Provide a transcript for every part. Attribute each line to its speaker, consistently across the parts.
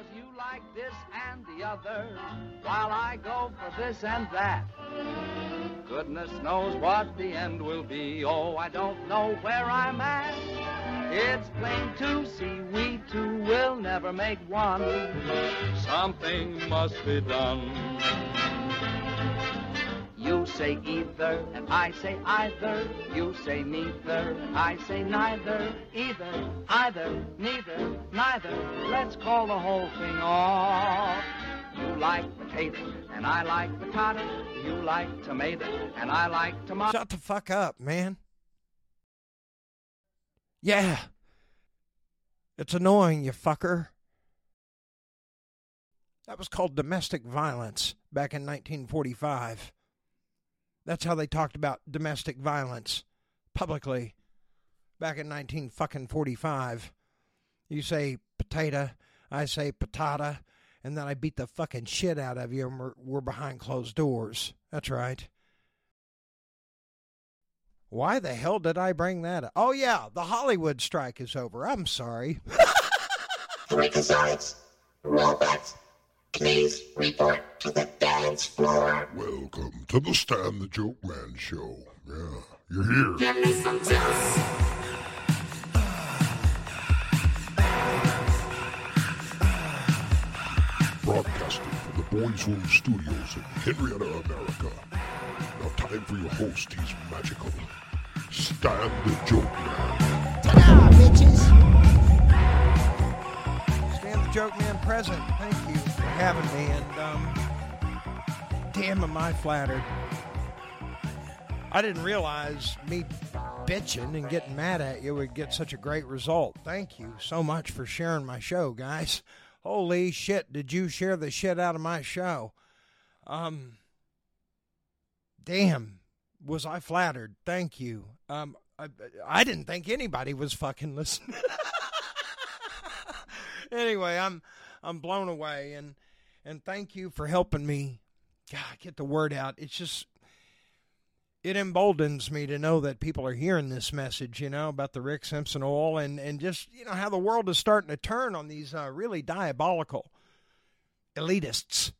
Speaker 1: Cause you like this and the other, while I go for this and that. Goodness knows what the end will be. Oh, I don't know where I'm at. It's plain to see we two will never make one. Something must be done. You say either, and I say either. You say neither, I say neither. Either, either, neither, neither. Let's call the whole thing off. You like potato, and I like potato. You like tomato, and I like tomato.
Speaker 2: Shut the fuck up, man. Yeah. It's annoying, you fucker. That was called domestic violence back in 1945. That's how they talked about domestic violence publicly back in 19 fucking 45. You say potato, I say patata, and then I beat the fucking shit out of you and we're, we're behind closed doors. That's right. Why the hell did I bring that up? Oh, yeah, the Hollywood strike is over. I'm sorry.
Speaker 3: Freakazoids, robots, please report to the dance floor.
Speaker 4: Welcome to the Stan the Joke Man show. Yeah, you're here.
Speaker 3: Give me some juice.
Speaker 4: Broadcasting from the Boys Home Studios in Henrietta, America. Now, time for your host. He's magical. Stan the Joke Man.
Speaker 2: Joke Man present. Thank you for having me, and um, damn am I flattered. I didn't realize me bitching and getting mad at you would get such a great result. Thank you so much for sharing my show, guys. Holy shit, did you share the shit out of my show? Um, damn, was I flattered? Thank you. Um, I, I didn't think anybody was fucking listening. anyway, I'm I'm blown away, and and thank you for helping me. God, get the word out. It's just it emboldens me to know that people are hearing this message, you know, about the Rick Simpson oil and, and just, you know, how the world is starting to turn on these uh, really diabolical elitists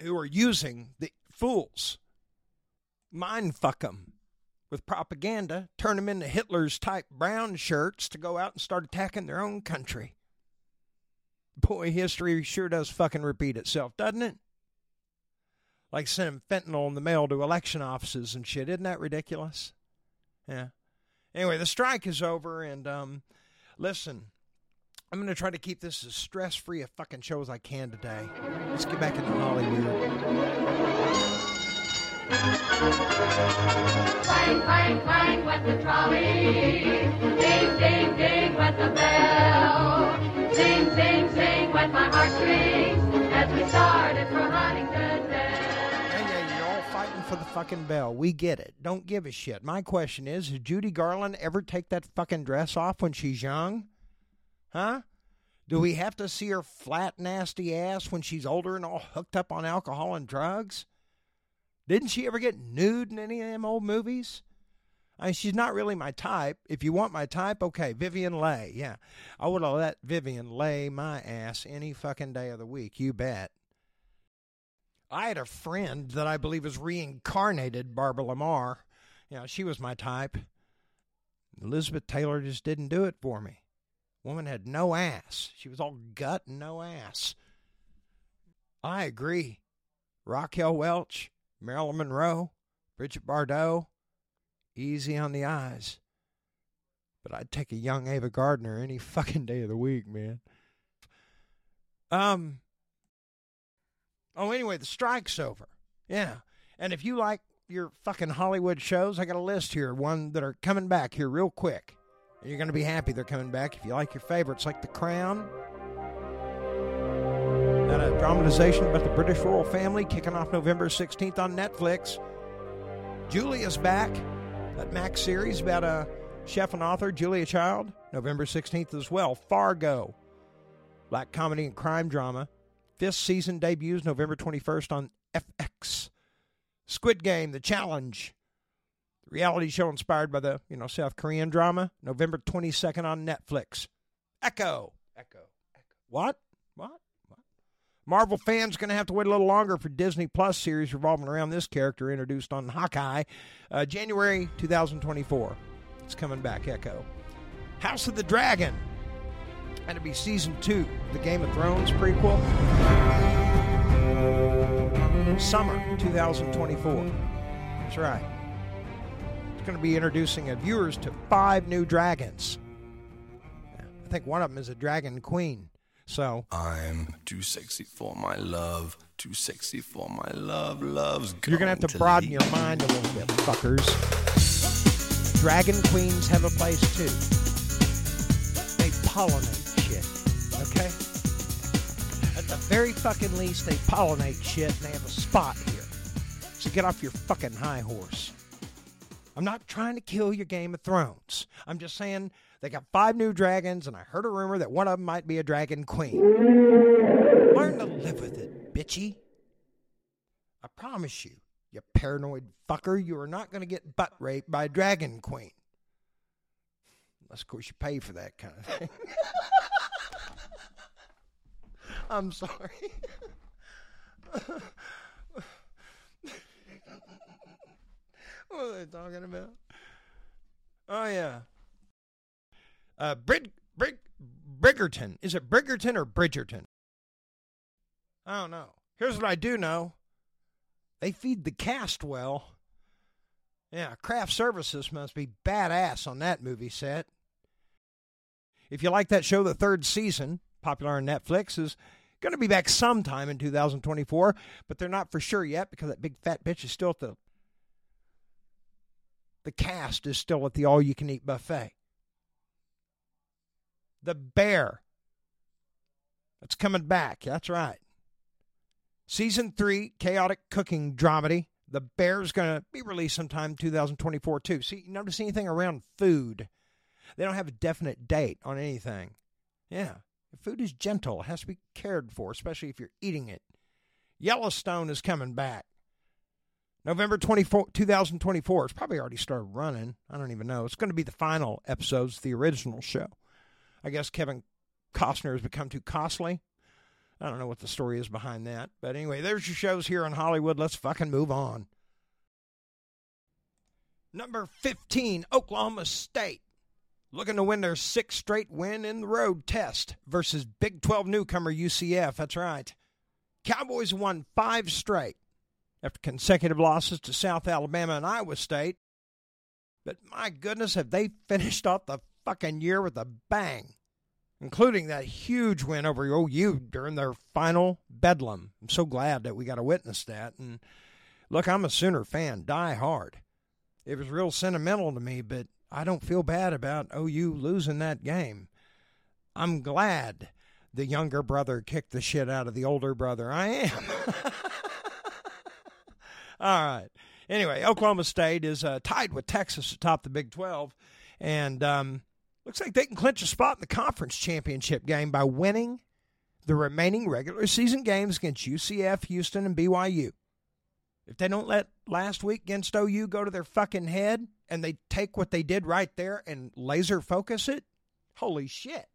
Speaker 2: who are using the fools, mind fuck them with propaganda, turn them into Hitler's type brown shirts to go out and start attacking their own country. Boy, history sure does fucking repeat itself, doesn't it? like sending fentanyl in the mail to election offices and shit. Isn't that ridiculous? Yeah. Anyway, the strike is over, and um, listen, I'm going to try to keep this as stress free a fucking show as I can today. Let's get back into Hollywood.
Speaker 5: Clang, clang, clang went the trolley. Ding, ding, ding went the bell. Zing, zing, zing went my heartstrings as we started for Huntington
Speaker 2: yeah, you're all fighting for the fucking bell. We get it. Don't give a shit. My question is, did Judy Garland ever take that fucking dress off when she's young? Huh? Do we have to see her flat, nasty ass when she's older and all hooked up on alcohol and drugs? Didn't she ever get nude in any of them old movies? I mean, she's not really my type. If you want my type, okay, Vivien Leigh. Yeah, I would have let Vivian lay my ass any fucking day of the week. You bet. I had a friend that I believe is reincarnated Barbara La Marr. You know, she was my type. Elizabeth Taylor just didn't do it for me. Woman had no ass. She was all gut and no ass. I agree. Raquel Welch, Marilyn Monroe, Bridget Bardot, easy on the eyes. But I'd take a young Ava Gardner any fucking day of the week, man. Um. Oh, anyway, the strike's over. Yeah. And if you like your fucking Hollywood shows, I got a list here, one that are coming back here real quick. And you're going to be happy they're coming back if you like your favorites, like The Crown. That a dramatization about the British royal family kicking off November 16th on Netflix. Julia's back. That Max series about a chef and author, Julia Child, November 16th as well. Fargo, black comedy and crime drama. Fifth season debuts November 21st on FX. Squid Game, The Challenge, the reality show inspired by the, you know, South Korean drama, November 22nd on Netflix. Echo. Echo. Echo. What? Marvel fans are going to have to wait a little longer for Disney Plus series revolving around this character introduced on Hawkeye, uh, January 2024. It's coming back, Echo. House of the Dragon. And it'll be season two, the Game of Thrones prequel. Summer 2024. That's right. It's going to be introducing viewers to five new dragons. I think one of them is a dragon queen. So
Speaker 6: I'm too sexy for my love, too sexy for my love. Love's
Speaker 2: you're to have to broaden
Speaker 6: leave.
Speaker 2: your mind a little bit, fuckers. Dragon queens have a place too. They pollinate shit. Okay? At the very fucking least, they pollinate shit and they have a spot here. So get off your fucking high horse. I'm not trying to kill your Game of Thrones. I'm just saying they got five new dragons, and I heard a rumor that one of them might be a dragon queen. Learn to live with it, bitchy. I promise you, you paranoid fucker, you are not going to get butt raped by a dragon queen. Unless, of course, you pay for that kind of thing. I'm sorry. what are they talking about? Oh, yeah. Uh, Brid, Brig, Briggerton. Is it Briggerton or Bridgerton? I don't know. Here's what I do know they feed the cast well. Yeah, craft services must be badass on that movie set. If you like that show, the third season, popular on Netflix, is going to be back sometime in 2024, but they're not for sure yet because that big fat bitch is still at the. The cast is still at the all you can eat buffet. The Bear. That's coming back. That's right. Season three, chaotic cooking dramedy. The Bear's going to be released sometime 2024 too. See, you notice anything around food? They don't have a definite date on anything. Yeah, food is gentle. It has to be cared for, especially if you're eating it. Yellowstone is coming back. November 24, 2024. It's probably already started running. I don't even know. It's going to be the final episodes the original show. I guess Kevin Costner has become too costly. I don't know what the story is behind that. But anyway, there's your shows here in Hollywood. Let's fucking move on. Number 15, Oklahoma State. Looking to win their sixth straight win in the road test versus Big 12 newcomer UCF. That's right. Cowboys won five straight after consecutive losses to South Alabama and Iowa State. But my goodness, have they finished off the fucking year with a bang, including that huge win over OU during their final bedlam. I'm so glad that we got to witness that. And look, I'm a Sooner fan, die hard. It was real sentimental to me, but I don't feel bad about OU losing that game. I'm glad the younger brother kicked the shit out of the older brother. I am. All right. Anyway, Oklahoma State is uh, tied with Texas atop the Big 12. And um, looks like they can clinch a spot in the conference championship game by winning the remaining regular season games against UCF, Houston, and BYU. If they don't let last week against OU go to their fucking head and they take what they did right there and laser focus it, holy shit.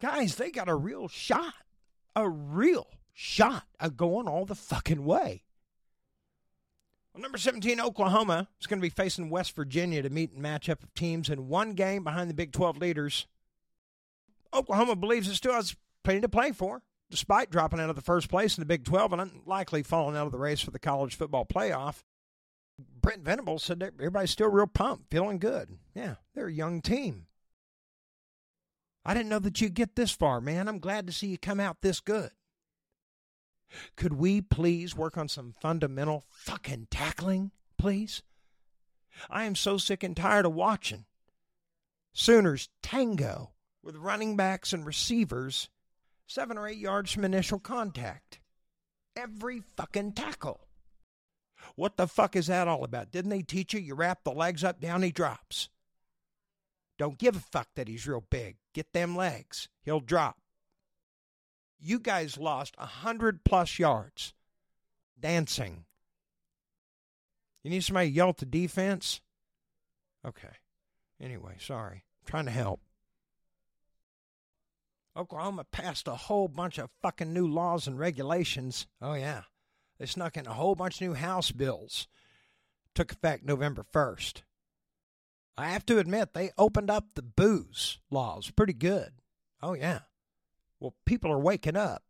Speaker 2: Guys, they got a real shot. A real shot of going all the fucking way. Well, number 17, Oklahoma, is going to be facing West Virginia to meet and match up of teams in one game behind the Big 12 leaders. Oklahoma believes it still has plenty to play for, despite dropping out of the first place in the Big 12 and unlikely falling out of the race for the college football playoff. Brent Venables said everybody's still real pumped, feeling good. Yeah, they're a young team. I didn't know that you'd get this far, man. I'm glad to see you come out this good. Could we please work on some fundamental fucking tackling, please? I am so sick and tired of watching Sooners tango with running backs and receivers seven or eight yards from initial contact. Every fucking tackle. What the fuck is that all about? Didn't they teach you you wrap the legs up, down he drops? Don't give a fuck that he's real big. Get them legs. He'll drop. You guys lost a hundred plus yards dancing. You need somebody to yell the defense? Okay. Anyway, sorry. I'm trying to help. Oklahoma passed a whole bunch of fucking new laws and regulations. Oh, yeah. They snuck in a whole bunch of new House bills. Took effect November 1st. I have to admit, they opened up the booze laws pretty good. Oh, yeah. Well, people are waking up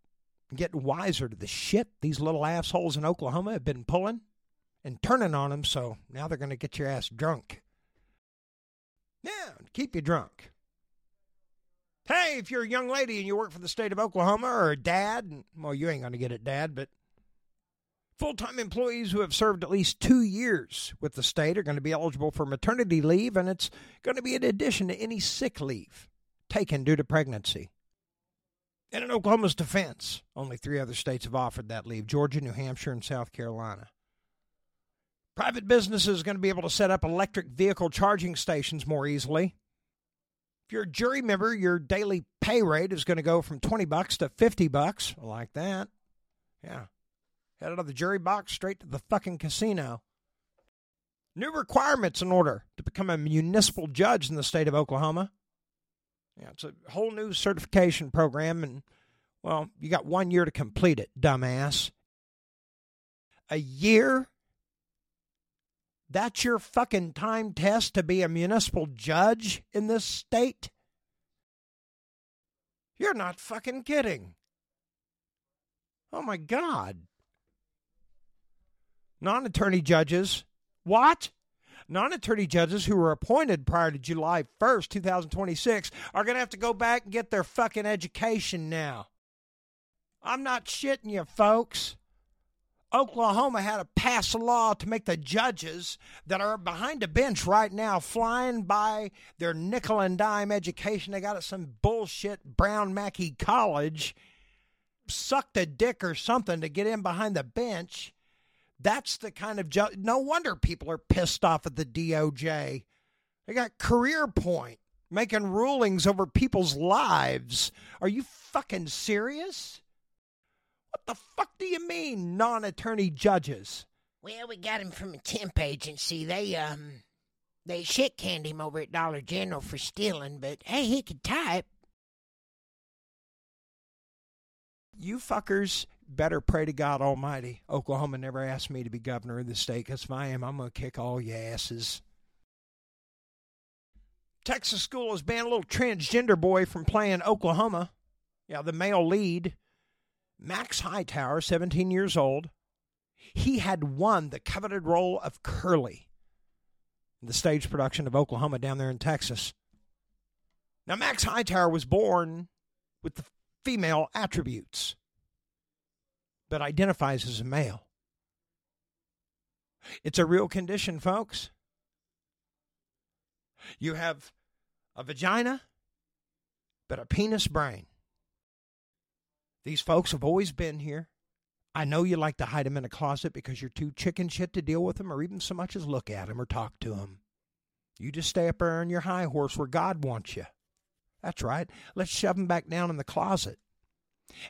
Speaker 2: and getting wiser to the shit these little assholes in Oklahoma have been pulling and turning on them, so now they're going to get your ass drunk. Yeah, keep you drunk. Hey, if you're a young lady and you work for the state of Oklahoma or a dad, well, you ain't going to get it, dad, but full time employees who have served at least two years with the state are going to be eligible for maternity leave, and it's going to be in addition to any sick leave taken due to pregnancy. And in Oklahoma's defense, only three other states have offered that leave Georgia, New Hampshire, and South Carolina. Private businesses are going to be able to set up electric vehicle charging stations more easily. If you're a jury member, your daily pay rate is going to go from 20 bucks to 50 bucks. I like that. Yeah. Head out of the jury box straight to the fucking casino. New requirements in order to become a municipal judge in the state of Oklahoma. Yeah, it's a whole new certification program, and, well, you got one year to complete it, dumbass. A year? That's your fucking time test to be a municipal judge in this state? You're not fucking kidding. Oh my God. Non attorney judges. What? Non attorney judges who were appointed prior to July 1st, 2026, are going to have to go back and get their fucking education now. I'm not shitting you, folks. Oklahoma had to pass a law to make the judges that are behind a bench right now flying by their nickel and dime education they got at some bullshit Brown Mackie College sucked a dick or something to get in behind the bench. That's the kind of ju- no wonder people are pissed off at the DOJ. They got career point making rulings over people's lives. Are you fucking serious? What the fuck do you mean, non attorney judges?
Speaker 7: Well, we got him from a temp agency. They, um, they shit canned him over at Dollar General for stealing, but hey, he could type.
Speaker 2: You fuckers better pray to God Almighty. Oklahoma never asked me to be governor of the state, because if I am, I'm going to kick all your asses. Texas school has banned a little transgender boy from playing Oklahoma. Yeah, the male lead. Max Hightower, 17 years old, he had won the coveted role of Curly in the stage production of Oklahoma down there in Texas. Now, Max Hightower was born with the female attributes, but identifies as a male. It's a real condition, folks. You have a vagina, but a penis brain. These folks have always been here. I know you like to hide them in a closet because you're too chicken shit to deal with them or even so much as look at them or talk to them. You just stay up there on your high horse where God wants you. That's right. Let's shove them back down in the closet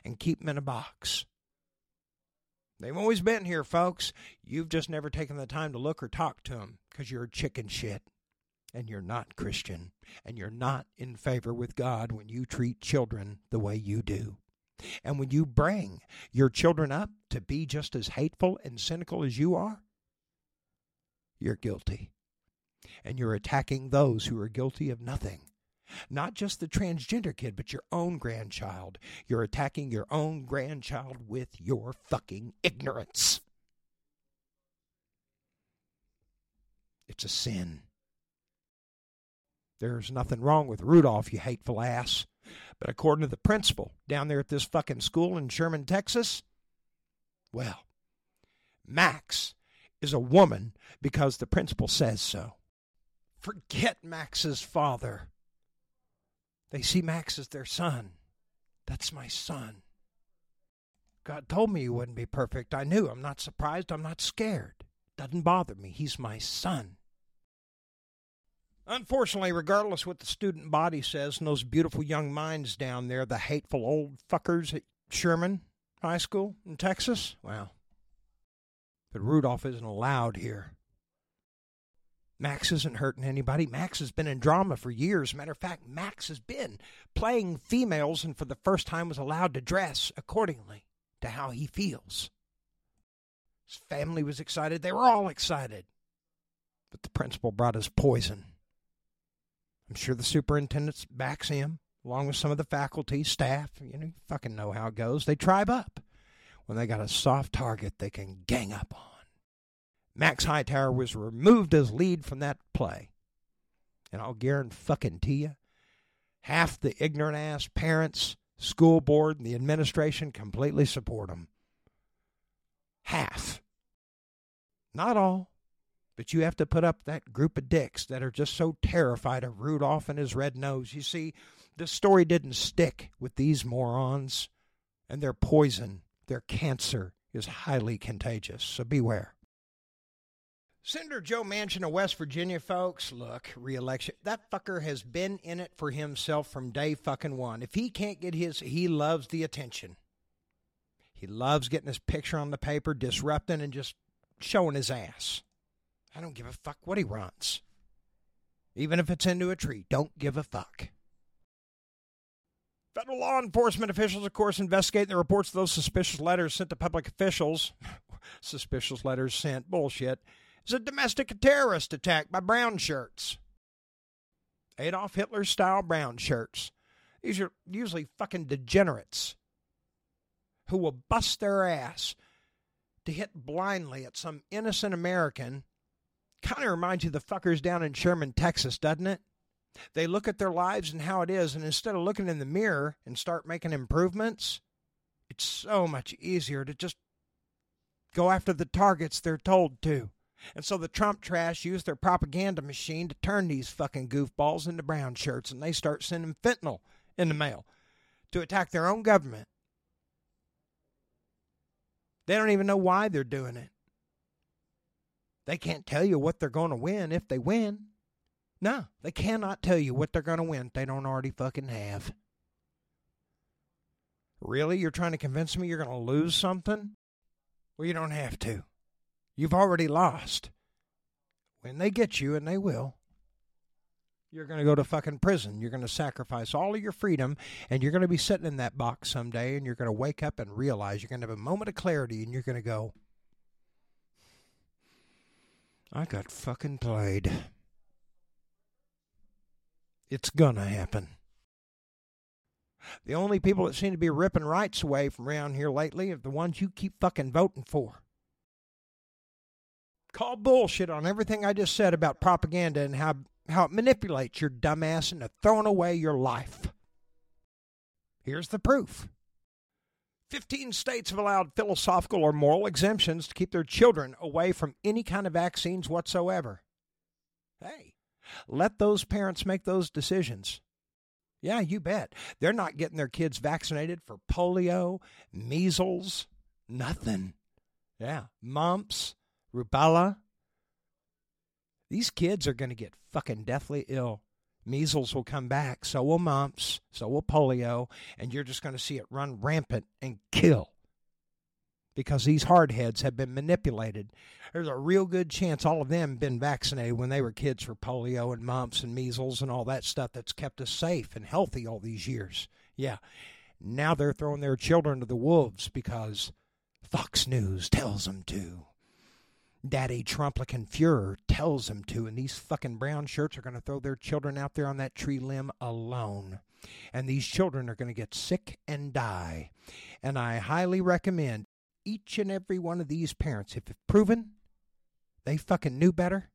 Speaker 2: and keep them in a box. They've always been here, folks. You've just never taken the time to look or talk to them because you're chicken shit and you're not Christian and you're not in favor with God when you treat children the way you do. And when you bring your children up to be just as hateful and cynical as you are, you're guilty. And you're attacking those who are guilty of nothing. Not just the transgender kid, but your own grandchild. You're attacking your own grandchild with your fucking ignorance. It's a sin. There's nothing wrong with Rudolph, you hateful ass. But according to the principal down there at this fucking school in Sherman, Texas, well, Max is a woman because the principal says so. Forget Max's father. They see Max as their son. That's my son. God told me he wouldn't be perfect. I knew. I'm not surprised. I'm not scared. Doesn't bother me. He's my son. Unfortunately, regardless what the student body says and those beautiful young minds down there, the hateful old fuckers at Sherman High School in Texas, well, but Rudolph isn't allowed here. Max isn't hurting anybody. Max has been in drama for years. Matter of fact, Max has been playing females and for the first time was allowed to dress accordingly to how he feels. His family was excited. They were all excited. But the principal brought us poison. I'm sure the superintendent backs him, along with some of the faculty, staff. You know, you fucking know how it goes. They tribe up. When they got a soft target, they can gang up on. Max Hightower was removed as lead from that play. And I'll guarantee you, half the ignorant ass parents, school board, and the administration completely support him. Half. Not all. But you have to put up that group of dicks that are just so terrified of Rudolph and his red nose. You see, the story didn't stick with these morons, and their poison, their cancer, is highly contagious. So beware. Senator Joe Manchin of West Virginia, folks, look, reelection. That fucker has been in it for himself from day fucking one. If he can't get his, he loves the attention. He loves getting his picture on the paper, disrupting, and just showing his ass. I don't give a fuck what he runs. Even if it's into a tree, don't give a fuck. Federal law enforcement officials, of course, investigate the reports of those suspicious letters sent to public officials. suspicious letters sent. Bullshit. It's a domestic terrorist attack by brown shirts. Adolf Hitler style brown shirts. These are usually fucking degenerates who will bust their ass to hit blindly at some innocent American. Kind of reminds you of the fuckers down in Sherman, Texas, doesn't it? They look at their lives and how it is, and instead of looking in the mirror and start making improvements, it's so much easier to just go after the targets they're told to. And so the Trump trash use their propaganda machine to turn these fucking goofballs into brown shirts, and they start sending fentanyl in the mail to attack their own government. They don't even know why they're doing it. They can't tell you what they're going to win if they win. No, they cannot tell you what they're going to win if they don't already fucking have. Really? You're trying to convince me you're going to lose something? Well, you don't have to. You've already lost. When they get you, and they will, you're going to go to fucking prison. You're going to sacrifice all of your freedom, and you're going to be sitting in that box someday, and you're going to wake up and realize you're going to have a moment of clarity, and you're going to go, I got fucking played. It's going to happen. The only people that seem to be ripping rights away from around here lately are the ones you keep fucking voting for call bullshit on everything I just said about propaganda and how, how it manipulates your dumbass into throwing away your life. Here's the proof 15 states have allowed philosophical or moral exemptions to keep their children away from any kind of vaccines whatsoever. Hey, let those parents make those decisions. Yeah, you bet. They're not getting their kids vaccinated for polio, measles, nothing. Yeah, mumps, rubella. These kids are going to get fucking deathly ill. Measles will come back, so will mumps, so will polio, and you're just going to see it run rampant and kill because these hardheads have been manipulated. There's a real good chance all of them been vaccinated when they were kids for polio and mumps and measles and all that stuff that's kept us safe and healthy all these years. Yeah. Now they're throwing their children to the wolves because Fox News tells them to. Daddy Trumplican Fuhrer tells them to, and these fucking brown shirts are going to throw their children out there on that tree limb alone. And these children are going to get sick and die. And I highly recommend each and every one of these parents, if proven they fucking knew better,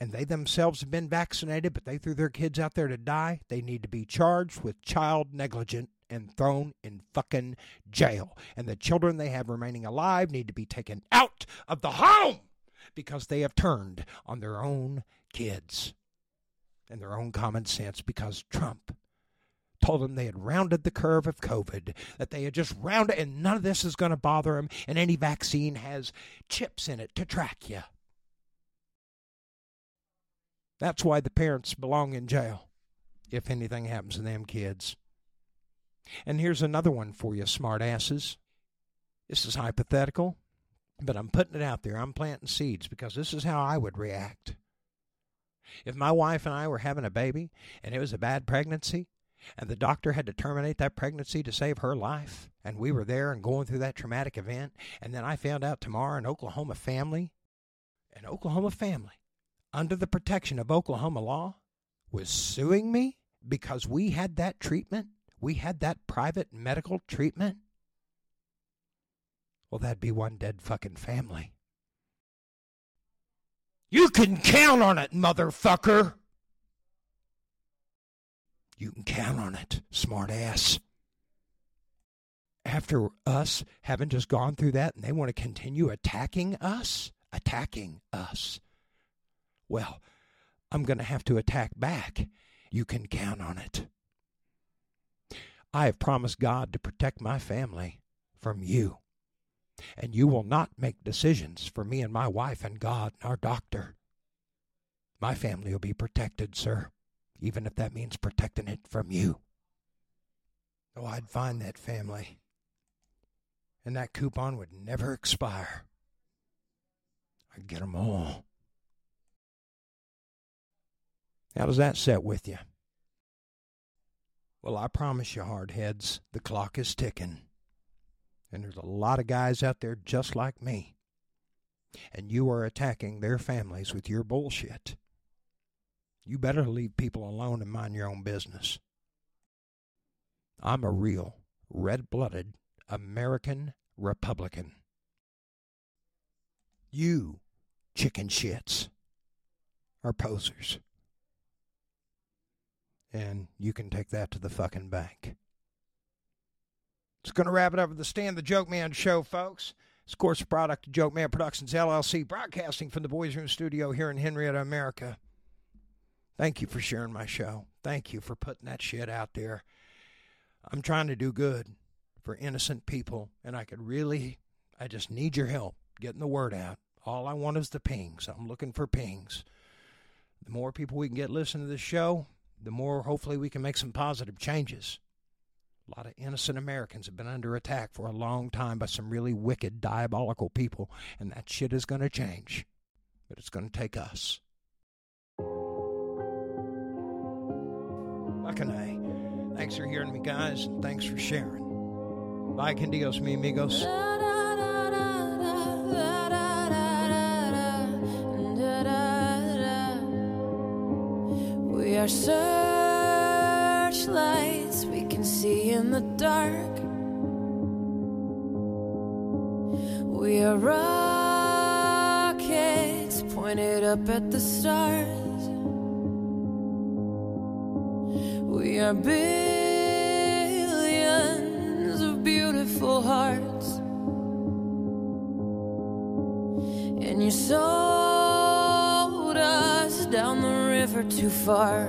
Speaker 2: and they themselves have been vaccinated, but they threw their kids out there to die, they need to be charged with child negligent and thrown in fucking jail. And the children they have remaining alive need to be taken out of the home because they have turned on their own kids and their own common sense because Trump told them they had rounded the curve of COVID, that they had just rounded, and none of this is going to bother them, and any vaccine has chips in it to track you. That's why the parents belong in jail if anything happens to them kids. And here's another one for you, smartasses. This is hypothetical, but I'm putting it out there. I'm planting seeds because this is how I would react If my wife and I were having a baby and it was a bad pregnancy, and the doctor had to terminate that pregnancy to save her life, and we were there and going through that traumatic event, and then I found out tomorrow an Oklahoma family, an Oklahoma family, under the protection of Oklahoma law, was suing me because we had that treatment, we had that private medical treatment, well, that'd be one dead fucking family. You can count on it, motherfucker. You can count on it, smartass. After us having just gone through that and they want to continue attacking us, attacking us, well, I'm going to have to attack back. You can count on it. I have promised God to protect my family from you. And you will not make decisions for me and my wife and God and our doctor. My family will be protected, sir, even if that means protecting it from you. Oh, I'd find that family. And that coupon would never expire. I'd get 'em all. How does that set with you? Well, I promise you, hardheads, the clock is ticking. And there's a lot of guys out there just like me. And you are attacking their families with your bullshit. You better leave people alone and mind your own business. I'm a real, red blooded American Republican. You, chicken shits, are posers. And you can take that to the fucking bank. It's going to wrap it up with the Stan the Joke Man show, folks. It's, course, product Joke Man Productions, LLC, broadcasting from the Boys Room Studio here in Henrietta, America. Thank you for sharing my show. Thank you for putting that shit out there. I'm trying to do good for innocent people, and I could really, I just need your help getting the word out. All I want is the pings. I'm looking for pings. The more people we can get listening to this show, the more hopefully we can make some positive changes. A lot of innocent Americans have been under attack for a long time by some really wicked, diabolical people, and that shit is going to change. But it's going to take us. Fucking Thanks for hearing me, guys, and thanks for sharing. Bye, con Dios, mi amigos.
Speaker 8: Are searchlights we can see in the dark. We are rockets pointed up at the stars. We are billions of beautiful hearts. And you sold too far.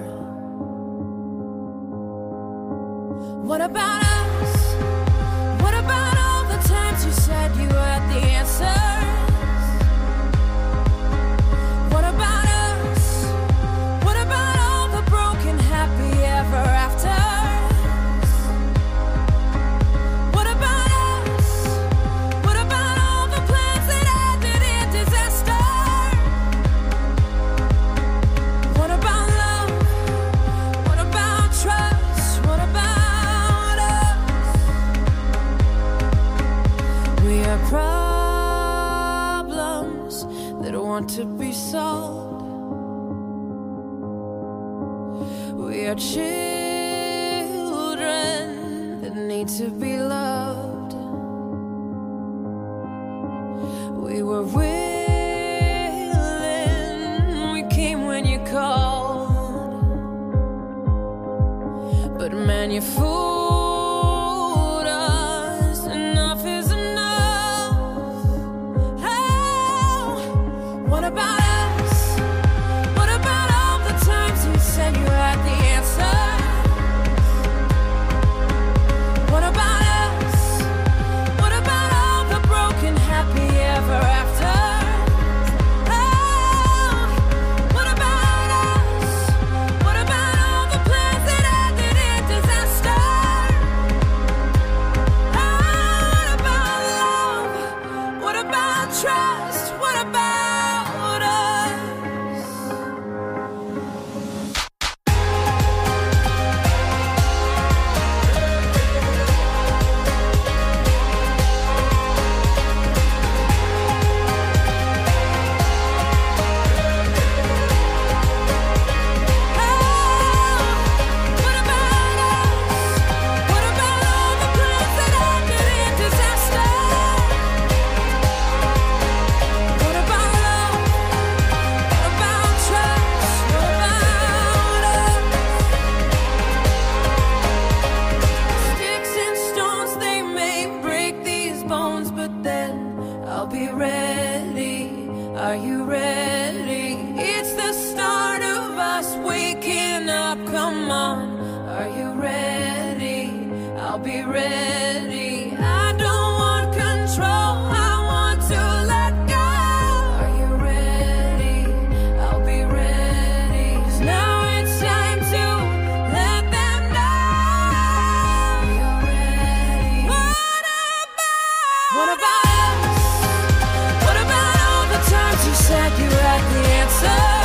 Speaker 8: What about What about all the times you said you had the answer?